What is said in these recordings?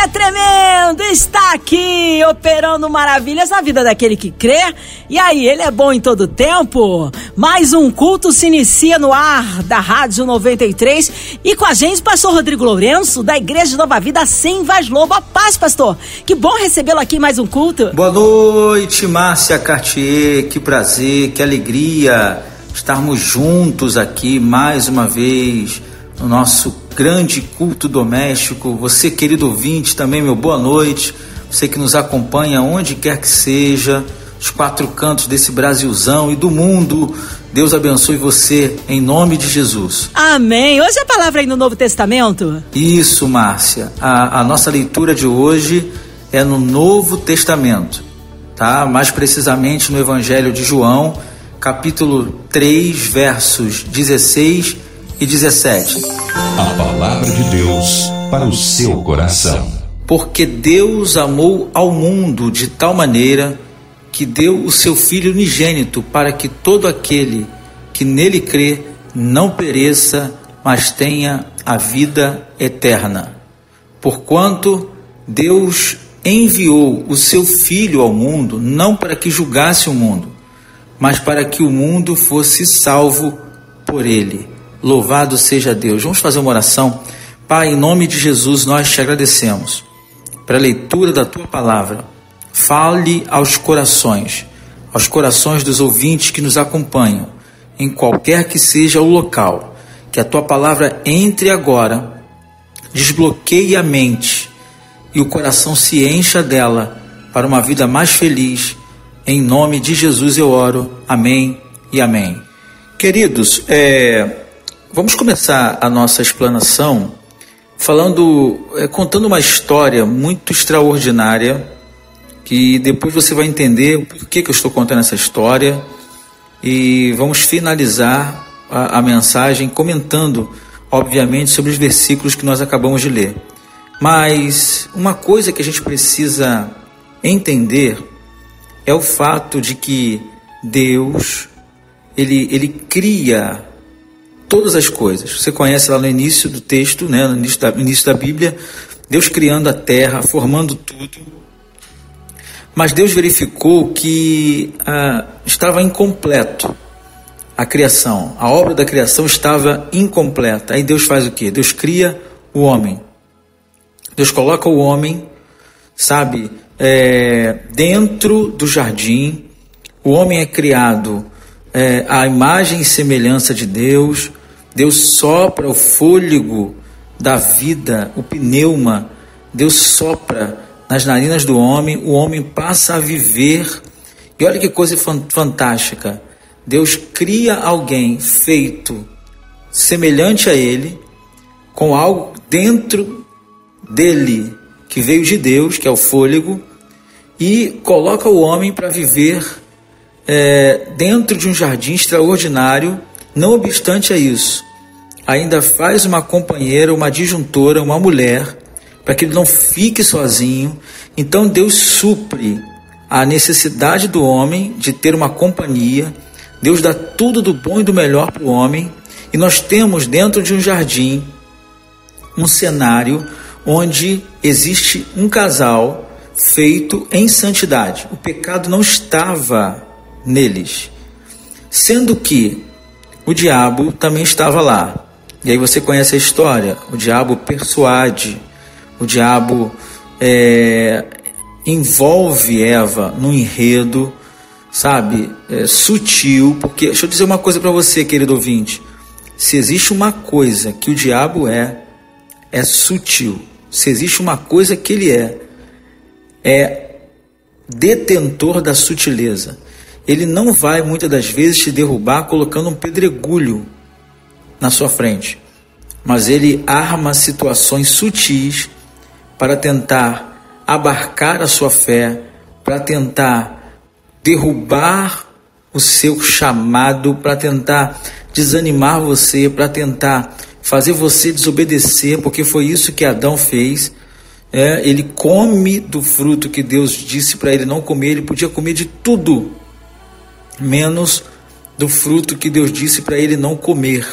É tremendo! Está aqui operando maravilhas na vida daquele que crê. E aí, ele é bom em todo tempo? Mais um culto se inicia no ar da Rádio 93 e com a gente, pastor Rodrigo Lourenço, da Igreja de Nova Vida, sem Vaz Lobo. A paz, pastor. Que bom recebê-lo aqui em mais um culto. Boa noite, Márcia Cartier. Que prazer, que alegria estarmos juntos aqui mais uma vez no nosso grande culto doméstico. Você, querido ouvinte, também, meu boa noite. Você que nos acompanha onde quer que seja os quatro cantos desse Brasilzão e do mundo. Deus abençoe você em nome de Jesus. Amém. Hoje a palavra aí no Novo Testamento? Isso, Márcia. A, a nossa leitura de hoje é no Novo Testamento, tá? Mais precisamente no Evangelho de João, capítulo 3, versos 16 e 17. A palavra de Deus para o seu coração. Porque Deus amou ao mundo de tal maneira que deu o seu Filho unigênito para que todo aquele que nele crê não pereça, mas tenha a vida eterna. Porquanto Deus enviou o seu Filho ao mundo não para que julgasse o mundo, mas para que o mundo fosse salvo por ele. Louvado seja Deus. Vamos fazer uma oração. Pai, em nome de Jesus, nós te agradecemos pela leitura da tua palavra Fale aos corações, aos corações dos ouvintes que nos acompanham, em qualquer que seja o local. Que a tua palavra entre agora, desbloqueie a mente e o coração se encha dela para uma vida mais feliz. Em nome de Jesus eu oro. Amém e amém. Queridos, é, vamos começar a nossa explanação falando, é, contando uma história muito extraordinária que depois você vai entender o porquê que eu estou contando essa história e vamos finalizar a, a mensagem comentando, obviamente, sobre os versículos que nós acabamos de ler. Mas uma coisa que a gente precisa entender é o fato de que Deus ele, ele cria todas as coisas. Você conhece lá no início do texto, né, no início da, início da Bíblia, Deus criando a terra, formando tudo mas Deus verificou que ah, estava incompleto a criação, a obra da criação estava incompleta. Aí Deus faz o que? Deus cria o homem. Deus coloca o homem, sabe, é, dentro do jardim. O homem é criado é, à imagem e semelhança de Deus. Deus sopra o fôlego da vida, o pneuma. Deus sopra nas narinas do homem, o homem passa a viver. E olha que coisa fantástica. Deus cria alguém feito semelhante a ele, com algo dentro dele que veio de Deus, que é o fôlego, e coloca o homem para viver é, dentro de um jardim extraordinário. Não obstante a isso, ainda faz uma companheira, uma disjuntora, uma mulher para que ele não fique sozinho. Então Deus supre a necessidade do homem de ter uma companhia. Deus dá tudo do bom e do melhor para o homem. E nós temos dentro de um jardim um cenário onde existe um casal feito em santidade. O pecado não estava neles. Sendo que o diabo também estava lá. E aí você conhece a história. O diabo persuade o diabo é, envolve Eva num enredo, sabe, é, sutil, porque deixa eu dizer uma coisa para você, querido ouvinte. Se existe uma coisa que o diabo é, é sutil. Se existe uma coisa que ele é, é detentor da sutileza. Ele não vai muitas das vezes te derrubar colocando um pedregulho na sua frente, mas ele arma situações sutis para tentar abarcar a sua fé, para tentar derrubar o seu chamado, para tentar desanimar você, para tentar fazer você desobedecer, porque foi isso que Adão fez. é, ele come do fruto que Deus disse para ele não comer, ele podia comer de tudo, menos do fruto que Deus disse para ele não comer.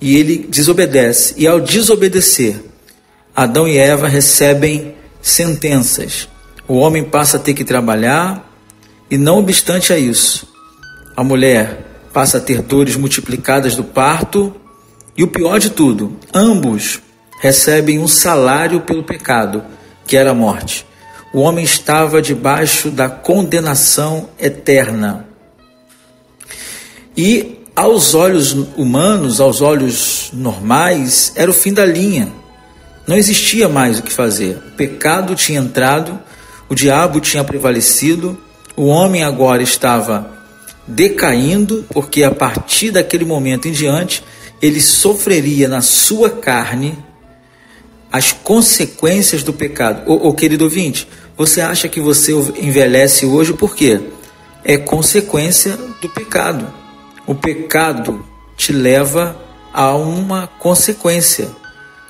E ele desobedece. E ao desobedecer, Adão e Eva recebem sentenças. O homem passa a ter que trabalhar, e não obstante a isso, a mulher passa a ter dores multiplicadas do parto, e o pior de tudo, ambos recebem um salário pelo pecado, que era a morte. O homem estava debaixo da condenação eterna. E aos olhos humanos, aos olhos normais, era o fim da linha. Não existia mais o que fazer. O pecado tinha entrado, o diabo tinha prevalecido, o homem agora estava decaindo, porque a partir daquele momento em diante, ele sofreria na sua carne as consequências do pecado. Ô, querido ouvinte, você acha que você envelhece hoje por quê? É consequência do pecado. O pecado te leva a uma consequência.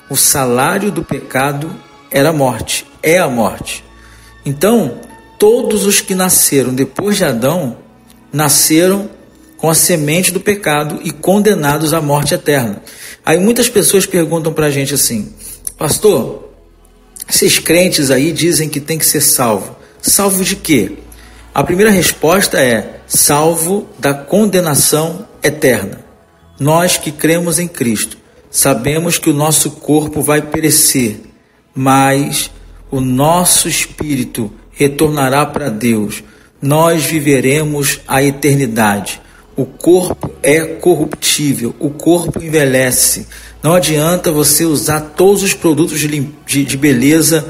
O salário do pecado era a morte, é a morte. Então, todos os que nasceram depois de Adão nasceram com a semente do pecado e condenados à morte eterna. Aí muitas pessoas perguntam para a gente assim: Pastor, esses crentes aí dizem que tem que ser salvo. Salvo de quê? A primeira resposta é: salvo da condenação eterna. Nós que cremos em Cristo, sabemos que o nosso corpo vai perecer, mas o nosso espírito retornará para Deus. Nós viveremos a eternidade. O corpo é corruptível, o corpo envelhece. Não adianta você usar todos os produtos de, de, de beleza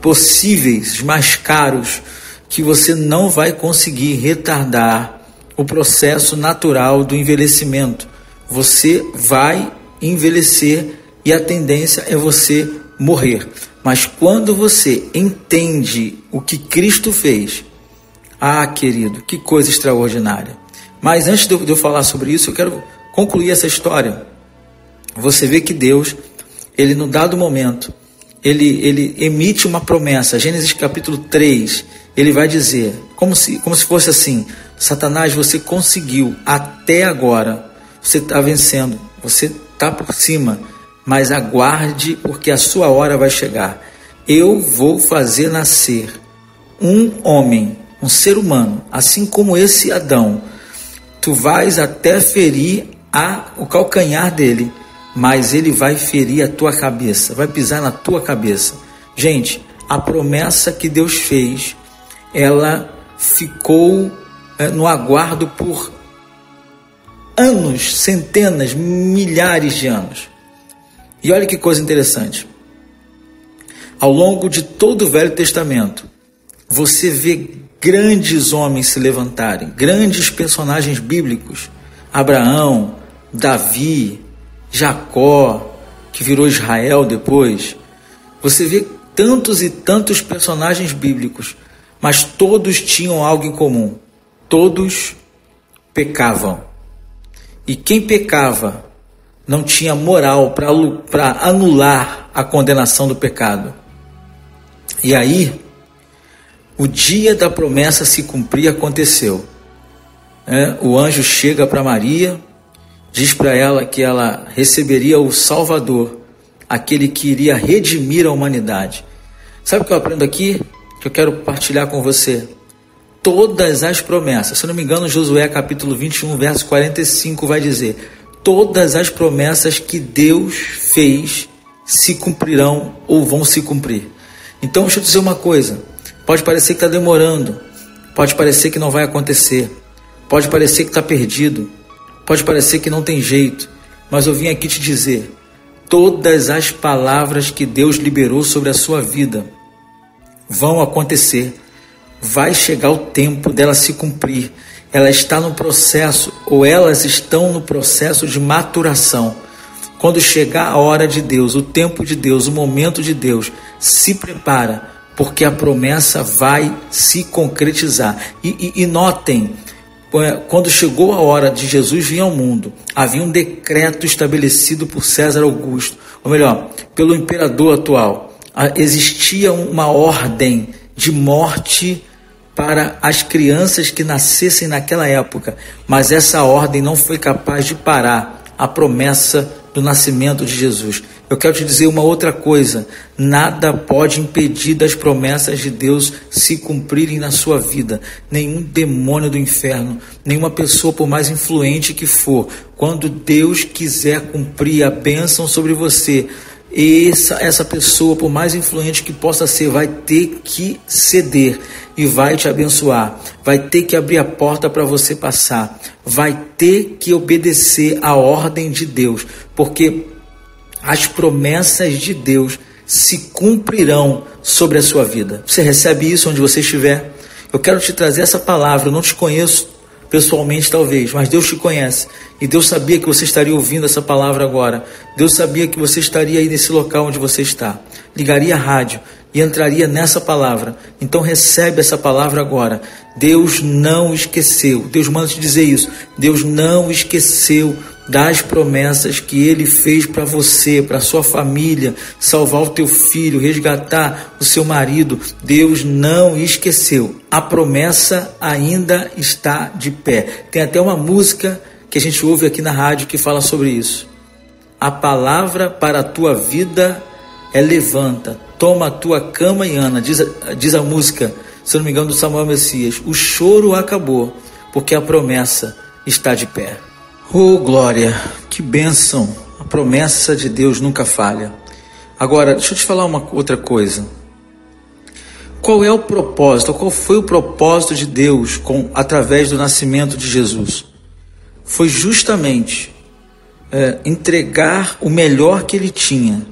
possíveis, mais caros, que você não vai conseguir retardar o processo natural do envelhecimento. Você vai envelhecer e a tendência é você morrer. Mas quando você entende o que Cristo fez, ah, querido, que coisa extraordinária. Mas antes de eu falar sobre isso, eu quero concluir essa história você vê que Deus, ele no dado momento, ele, ele emite uma promessa. Gênesis capítulo 3, ele vai dizer, como se, como se fosse assim: Satanás, você conseguiu até agora, você está vencendo, você está por cima, mas aguarde, porque a sua hora vai chegar. Eu vou fazer nascer um homem, um ser humano, assim como esse Adão. Tu vais até ferir a, o calcanhar dele mas ele vai ferir a tua cabeça, vai pisar na tua cabeça. Gente, a promessa que Deus fez, ela ficou é, no aguardo por anos, centenas, milhares de anos. E olha que coisa interessante. Ao longo de todo o Velho Testamento, você vê grandes homens se levantarem, grandes personagens bíblicos. Abraão, Davi, Jacó, que virou Israel depois. Você vê tantos e tantos personagens bíblicos, mas todos tinham algo em comum. Todos pecavam. E quem pecava não tinha moral para anular a condenação do pecado. E aí, o dia da promessa se cumprir aconteceu. É, o anjo chega para Maria diz para ela que ela receberia o Salvador, aquele que iria redimir a humanidade. Sabe o que eu aprendo aqui? Que eu quero partilhar com você. Todas as promessas, se não me engano, Josué capítulo 21, verso 45 vai dizer: Todas as promessas que Deus fez se cumprirão ou vão se cumprir. Então, deixa eu dizer uma coisa: pode parecer que está demorando, pode parecer que não vai acontecer, pode parecer que está perdido, Pode parecer que não tem jeito, mas eu vim aqui te dizer: todas as palavras que Deus liberou sobre a sua vida vão acontecer. Vai chegar o tempo dela se cumprir. Ela está no processo, ou elas estão no processo de maturação. Quando chegar a hora de Deus, o tempo de Deus, o momento de Deus, se prepara, porque a promessa vai se concretizar. E, e, e notem, quando chegou a hora de Jesus vir ao mundo, havia um decreto estabelecido por César Augusto, ou melhor, pelo imperador atual. Existia uma ordem de morte para as crianças que nascessem naquela época, mas essa ordem não foi capaz de parar a promessa do nascimento de Jesus. Eu quero te dizer uma outra coisa: nada pode impedir das promessas de Deus se cumprirem na sua vida. Nenhum demônio do inferno, nenhuma pessoa, por mais influente que for, quando Deus quiser cumprir a bênção sobre você, essa, essa pessoa, por mais influente que possa ser, vai ter que ceder e vai te abençoar. Vai ter que abrir a porta para você passar. Vai ter que obedecer a ordem de Deus, porque as promessas de Deus se cumprirão sobre a sua vida. Você recebe isso onde você estiver? Eu quero te trazer essa palavra. Eu não te conheço pessoalmente, talvez, mas Deus te conhece. E Deus sabia que você estaria ouvindo essa palavra agora. Deus sabia que você estaria aí nesse local onde você está. Ligaria a rádio e entraria nessa palavra. Então recebe essa palavra agora. Deus não esqueceu. Deus manda te dizer isso. Deus não esqueceu das promessas que ele fez para você, para sua família, salvar o teu filho, resgatar o seu marido. Deus não esqueceu. A promessa ainda está de pé. Tem até uma música que a gente ouve aqui na rádio que fala sobre isso. A palavra para a tua vida é levanta, toma a tua cama e anda, diz diz a música, se não me engano, do Samuel Messias. O choro acabou, porque a promessa está de pé. Oh, glória, que bênção! A promessa de Deus nunca falha. Agora, deixa eu te falar uma outra coisa. Qual é o propósito? Qual foi o propósito de Deus com através do nascimento de Jesus? Foi justamente é, entregar o melhor que Ele tinha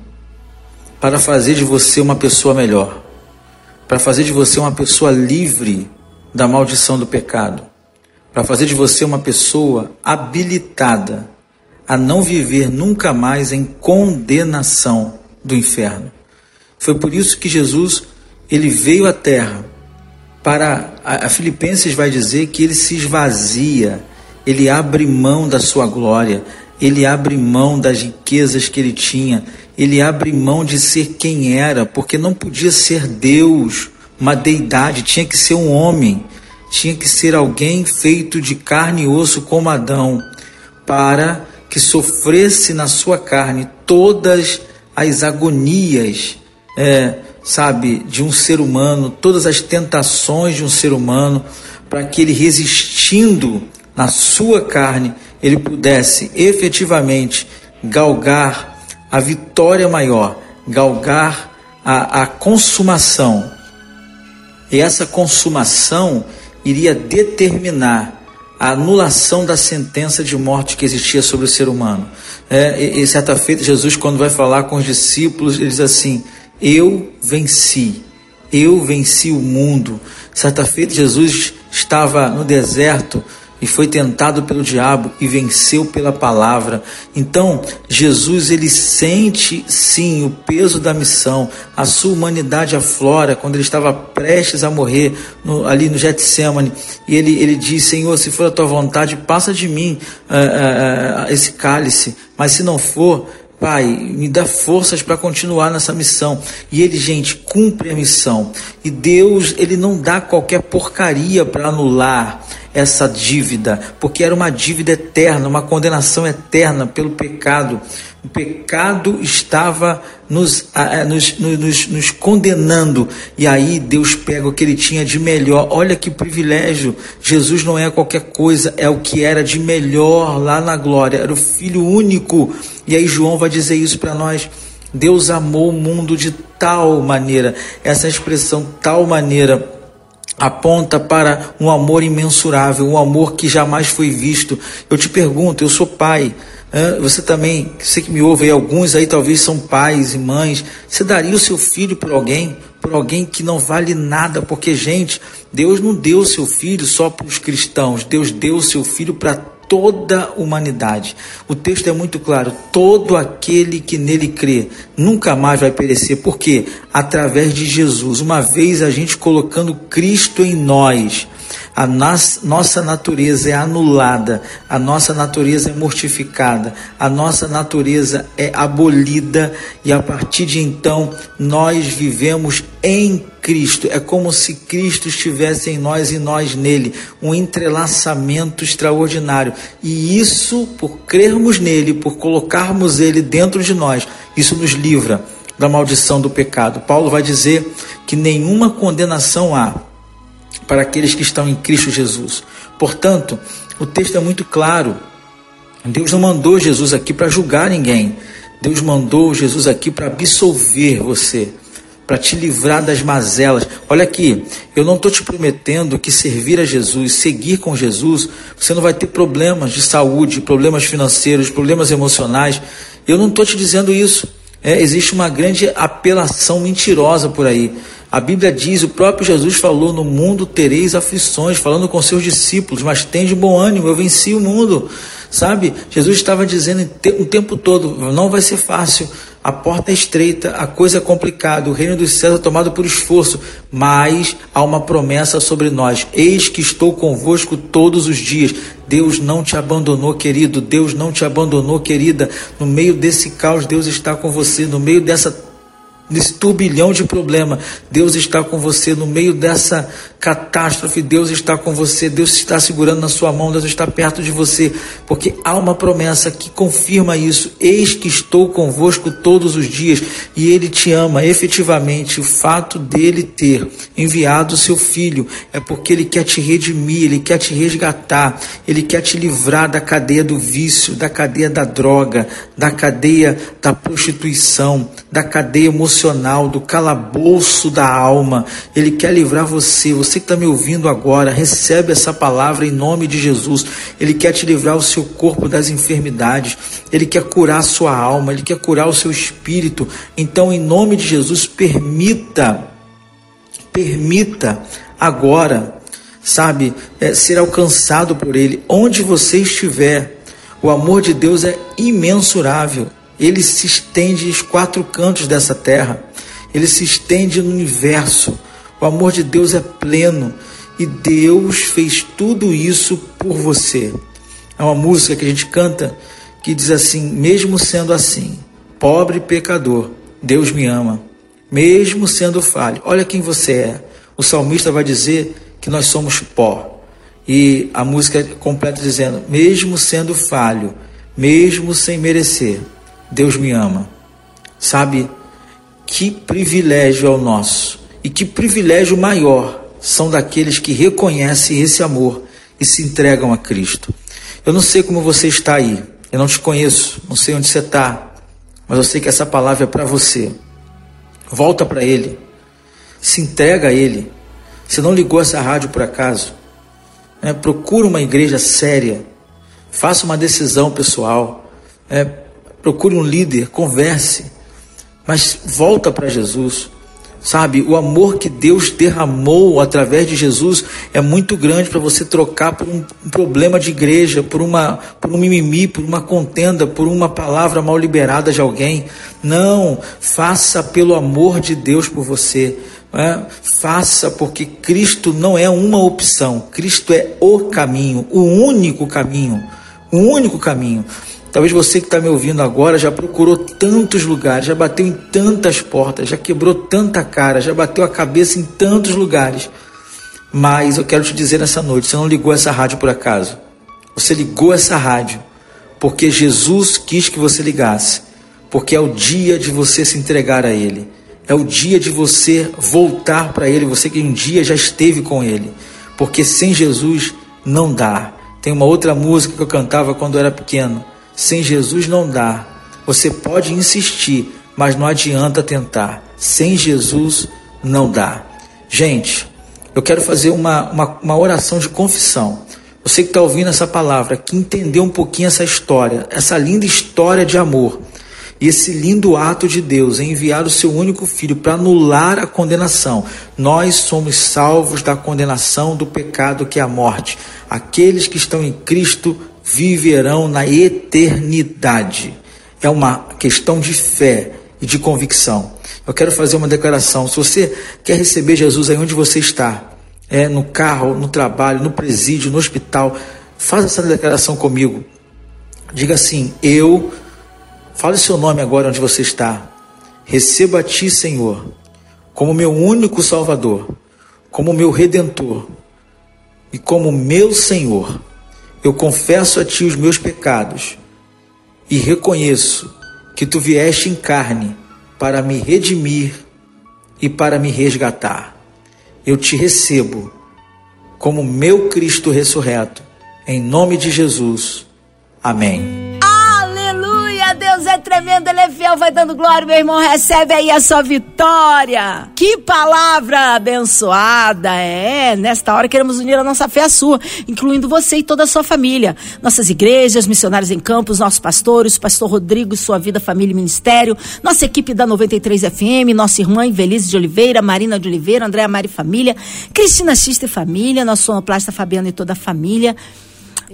para fazer de você uma pessoa melhor, para fazer de você uma pessoa livre da maldição do pecado para fazer de você uma pessoa habilitada a não viver nunca mais em condenação do inferno. Foi por isso que Jesus ele veio à terra para a, a Filipenses vai dizer que ele se esvazia, ele abre mão da sua glória, ele abre mão das riquezas que ele tinha, ele abre mão de ser quem era, porque não podia ser Deus, uma deidade, tinha que ser um homem tinha que ser alguém feito de carne e osso como Adão, para que sofresse na sua carne todas as agonias, é, sabe, de um ser humano, todas as tentações de um ser humano, para que ele resistindo na sua carne, ele pudesse efetivamente galgar a vitória maior, galgar a, a consumação. E essa consumação iria determinar a anulação da sentença de morte que existia sobre o ser humano. É, e, e certa feita, Jesus, quando vai falar com os discípulos, ele diz assim: Eu venci, eu venci o mundo. Certa feita, Jesus estava no deserto e foi tentado pelo diabo e venceu pela palavra. Então, Jesus ele sente sim o peso da missão, a sua humanidade aflora quando ele estava prestes a morrer no, ali no Getsemane. E ele, ele diz: Senhor, se for a tua vontade, passa de mim uh, uh, uh, esse cálice, mas se não for, Pai, me dá forças para continuar nessa missão. E ele, gente, cumpre a missão. E Deus, ele não dá qualquer porcaria para anular essa dívida, porque era uma dívida eterna, uma condenação eterna pelo pecado. O pecado estava nos, nos, nos, nos, condenando, e aí Deus pega o que ele tinha de melhor. Olha que privilégio! Jesus não é qualquer coisa, é o que era de melhor lá na glória, era o Filho único. E aí João vai dizer isso para nós. Deus amou o mundo de tal maneira, essa expressão tal maneira aponta para um amor imensurável, um amor que jamais foi visto. Eu te pergunto, eu sou pai, você também, você que me ouve aí, alguns aí talvez são pais e mães, você daria o seu filho por alguém, por alguém que não vale nada, porque, gente, Deus não deu o seu filho só para os cristãos, Deus deu o seu filho para toda a humanidade. O texto é muito claro: todo aquele que nele crê nunca mais vai perecer, porque através de Jesus, uma vez a gente colocando Cristo em nós, a nas, nossa natureza é anulada, a nossa natureza é mortificada, a nossa natureza é abolida e a partir de então nós vivemos em Cristo. É como se Cristo estivesse em nós e nós nele, um entrelaçamento extraordinário. E isso, por crermos nele, por colocarmos ele dentro de nós, isso nos livra da maldição do pecado. Paulo vai dizer que nenhuma condenação há para aqueles que estão em Cristo Jesus. Portanto, o texto é muito claro. Deus não mandou Jesus aqui para julgar ninguém. Deus mandou Jesus aqui para absolver você para te livrar das mazelas. Olha aqui, eu não estou te prometendo que servir a Jesus, seguir com Jesus, você não vai ter problemas de saúde, problemas financeiros, problemas emocionais. Eu não estou te dizendo isso. É, existe uma grande apelação mentirosa por aí. A Bíblia diz, o próprio Jesus falou: No mundo tereis aflições, falando com seus discípulos, mas tem de bom ânimo, eu venci o mundo. Sabe? Jesus estava dizendo o tempo todo: não vai ser fácil, a porta é estreita, a coisa é complicada, o reino dos céus é tomado por esforço, mas há uma promessa sobre nós: eis que estou convosco todos os dias. Deus não te abandonou, querido, Deus não te abandonou, querida. No meio desse caos, Deus está com você, no meio dessa nesse turbilhão de problema, Deus está com você no meio dessa catástrofe, Deus está com você, Deus está segurando na sua mão, Deus está perto de você, porque há uma promessa que confirma isso. Eis que estou convosco todos os dias e ele te ama. Efetivamente, o fato dele ter enviado o seu filho é porque ele quer te redimir, ele quer te resgatar, ele quer te livrar da cadeia do vício, da cadeia da droga, da cadeia da prostituição, da cadeia emocional emocional, do calabouço da alma. Ele quer livrar você. Você que está me ouvindo agora, recebe essa palavra em nome de Jesus. Ele quer te livrar o seu corpo das enfermidades. Ele quer curar a sua alma. Ele quer curar o seu espírito. Então, em nome de Jesus, permita, permita agora, sabe, é, ser alcançado por Ele, onde você estiver. O amor de Deus é imensurável ele se estende aos quatro cantos dessa terra, ele se estende no universo. O amor de Deus é pleno e Deus fez tudo isso por você. É uma música que a gente canta que diz assim: mesmo sendo assim, pobre pecador, Deus me ama. Mesmo sendo falho, olha quem você é. O salmista vai dizer que nós somos pó. E a música completa dizendo: mesmo sendo falho, mesmo sem merecer, Deus me ama. Sabe que privilégio é o nosso e que privilégio maior são daqueles que reconhecem esse amor e se entregam a Cristo. Eu não sei como você está aí, eu não te conheço, não sei onde você está, mas eu sei que essa palavra é para você. Volta para Ele, se entrega a Ele. Você não ligou essa rádio por acaso? É, procura uma igreja séria, faça uma decisão pessoal. É, procure um líder, converse, mas volta para Jesus. Sabe, o amor que Deus derramou através de Jesus é muito grande para você trocar por um, um, problema de igreja, por uma por um mimimi, por uma contenda, por uma palavra mal liberada de alguém. Não, faça pelo amor de Deus por você. É? Faça porque Cristo não é uma opção, Cristo é o caminho, o único caminho, o único caminho. Talvez você que está me ouvindo agora já procurou tantos lugares, já bateu em tantas portas, já quebrou tanta cara, já bateu a cabeça em tantos lugares. Mas eu quero te dizer nessa noite: você não ligou essa rádio por acaso. Você ligou essa rádio porque Jesus quis que você ligasse. Porque é o dia de você se entregar a Ele. É o dia de você voltar para Ele. Você que um dia já esteve com Ele. Porque sem Jesus não dá. Tem uma outra música que eu cantava quando eu era pequeno sem Jesus não dá. Você pode insistir, mas não adianta tentar. Sem Jesus não dá. Gente, eu quero fazer uma, uma, uma oração de confissão. Você que está ouvindo essa palavra, que entendeu um pouquinho essa história, essa linda história de amor, e esse lindo ato de Deus em enviar o seu único filho para anular a condenação. Nós somos salvos da condenação do pecado que é a morte. Aqueles que estão em Cristo viverão na eternidade. É uma questão de fé e de convicção. Eu quero fazer uma declaração. Se você quer receber Jesus aí onde você está, é, no carro, no trabalho, no presídio, no hospital, faz essa declaração comigo. Diga assim: Eu, fale seu nome agora onde você está. Recebo a Ti, Senhor, como meu único Salvador, como meu Redentor e como meu Senhor. Eu confesso a Ti os meus pecados e reconheço que Tu vieste em carne para me redimir e para me resgatar. Eu te recebo como meu Cristo ressurreto, em nome de Jesus. Amém. É tremendo, Ele é fiel, vai dando glória, meu irmão, recebe aí a sua vitória. Que palavra abençoada, é. Nesta hora queremos unir a nossa fé à sua, incluindo você e toda a sua família. Nossas igrejas, missionários em campos, nossos pastores, pastor Rodrigo, sua vida, família e ministério, nossa equipe da 93 FM, nossa irmã Invelise de Oliveira, Marina de Oliveira, Andréa Mari Família, Cristina Xista e Família, nosso sonoplasta Fabiano e toda a família.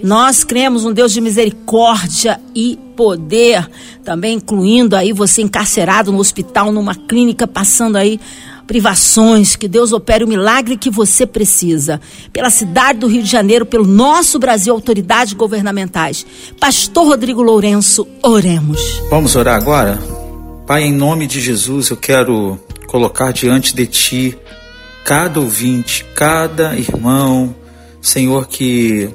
Nós cremos um Deus de misericórdia e poder, também incluindo aí você encarcerado no hospital, numa clínica, passando aí privações, que Deus opere o milagre que você precisa. Pela cidade do Rio de Janeiro, pelo nosso Brasil, autoridades governamentais. Pastor Rodrigo Lourenço, oremos. Vamos orar agora? Pai, em nome de Jesus, eu quero colocar diante de Ti cada ouvinte, cada irmão, Senhor, que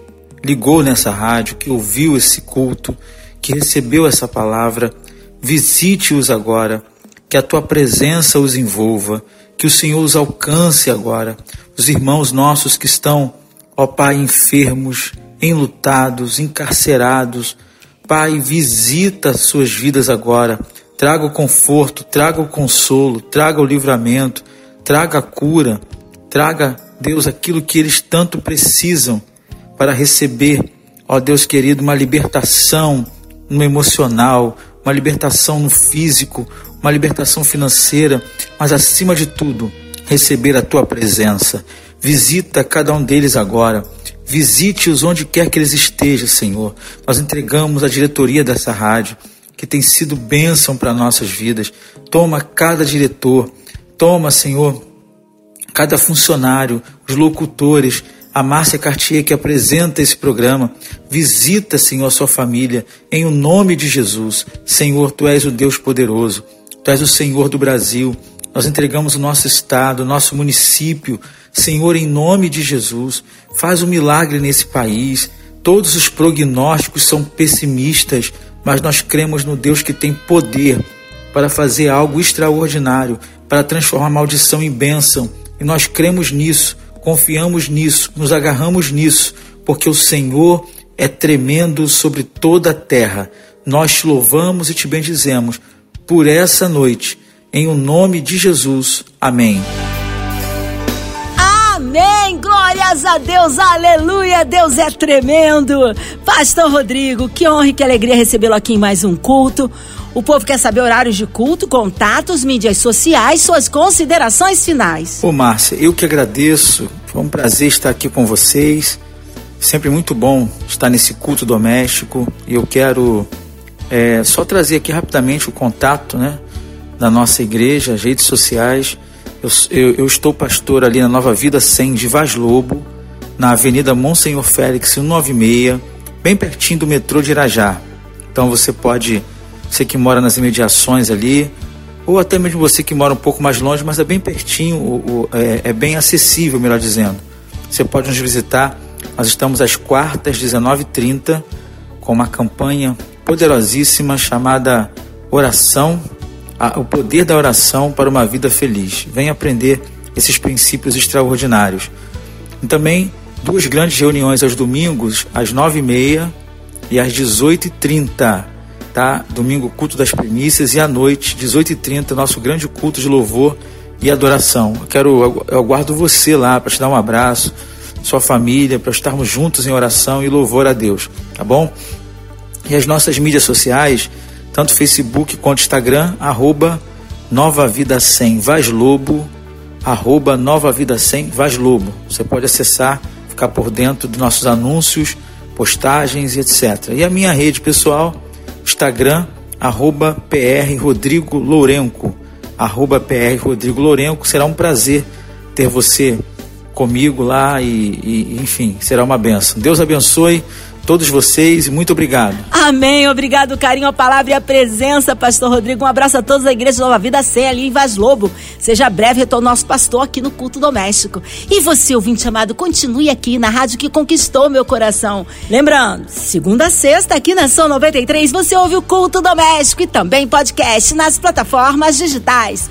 ligou nessa rádio, que ouviu esse culto, que recebeu essa palavra, visite-os agora, que a tua presença os envolva, que o Senhor os alcance agora, os irmãos nossos que estão, ó Pai, enfermos, enlutados, encarcerados. Pai, visita suas vidas agora, traga o conforto, traga o consolo, traga o livramento, traga a cura, traga, Deus, aquilo que eles tanto precisam para receber, ó Deus querido, uma libertação no emocional, uma libertação no físico, uma libertação financeira, mas acima de tudo, receber a tua presença. Visita cada um deles agora. Visite-os onde quer que eles estejam, Senhor. Nós entregamos a diretoria dessa rádio, que tem sido bênção para nossas vidas. Toma cada diretor, toma, Senhor, cada funcionário, os locutores, a Márcia Cartier que apresenta esse programa. Visita, Senhor, a sua família, em o nome de Jesus. Senhor, Tu és o Deus poderoso, Tu és o Senhor do Brasil. Nós entregamos o nosso estado, o nosso município. Senhor, em nome de Jesus, faz um milagre nesse país. Todos os prognósticos são pessimistas, mas nós cremos no Deus que tem poder para fazer algo extraordinário, para transformar maldição em bênção. E nós cremos nisso confiamos nisso, nos agarramos nisso, porque o Senhor é tremendo sobre toda a terra. Nós te louvamos e te bendizemos por essa noite, em o nome de Jesus. Amém. Amém, glórias a Deus, aleluia, Deus é tremendo. Pastor Rodrigo, que honra e que alegria recebê-lo aqui em mais um culto. O povo quer saber horários de culto, contatos, mídias sociais, suas considerações finais. Ô Márcia, eu que agradeço. Foi um prazer estar aqui com vocês. Sempre muito bom estar nesse culto doméstico. E eu quero é, só trazer aqui rapidamente o contato né, da nossa igreja, as redes sociais. Eu, eu, eu estou pastor ali na Nova Vida 100 de Vaz Lobo, na Avenida Monsenhor Félix 196, bem pertinho do metrô de Irajá. Então você pode você que mora nas imediações ali, ou até mesmo você que mora um pouco mais longe, mas é bem pertinho, é, é, bem acessível, melhor dizendo. Você pode nos visitar. Nós estamos às quartas, 19h30, com uma campanha poderosíssima chamada Oração, a, o poder da oração para uma vida feliz. Venha aprender esses princípios extraordinários. E também duas grandes reuniões aos domingos, às 9h30 e às 18h30 tá? Domingo, culto das primícias e à noite, 18h30, nosso grande culto de louvor e adoração. Eu quero, eu aguardo você lá para te dar um abraço, sua família, para estarmos juntos em oração e louvor a Deus, tá bom? E as nossas mídias sociais, tanto Facebook quanto Instagram, arroba Nova Vida 100 Vaz Lobo, arroba Nova Vida 100 Vaz Lobo. Você pode acessar, ficar por dentro dos nossos anúncios, postagens e etc. E a minha rede pessoal, Instagram, arroba PR Rodrigo Lourenco, arroba PR Rodrigo Lourenco. Será um prazer ter você comigo lá e, e enfim, será uma benção. Deus abençoe todos vocês e muito obrigado. Amém. Obrigado, carinho, a palavra e a presença, pastor Rodrigo. Um abraço a todos da Igreja Nova Vida C ali em Vaz Lobo. Seja breve retorno nosso pastor aqui no culto doméstico. E você, ouvinte amado, continue aqui na rádio que conquistou meu coração. Lembrando, segunda a sexta aqui na São 93 você ouve o culto doméstico e também podcast nas plataformas digitais.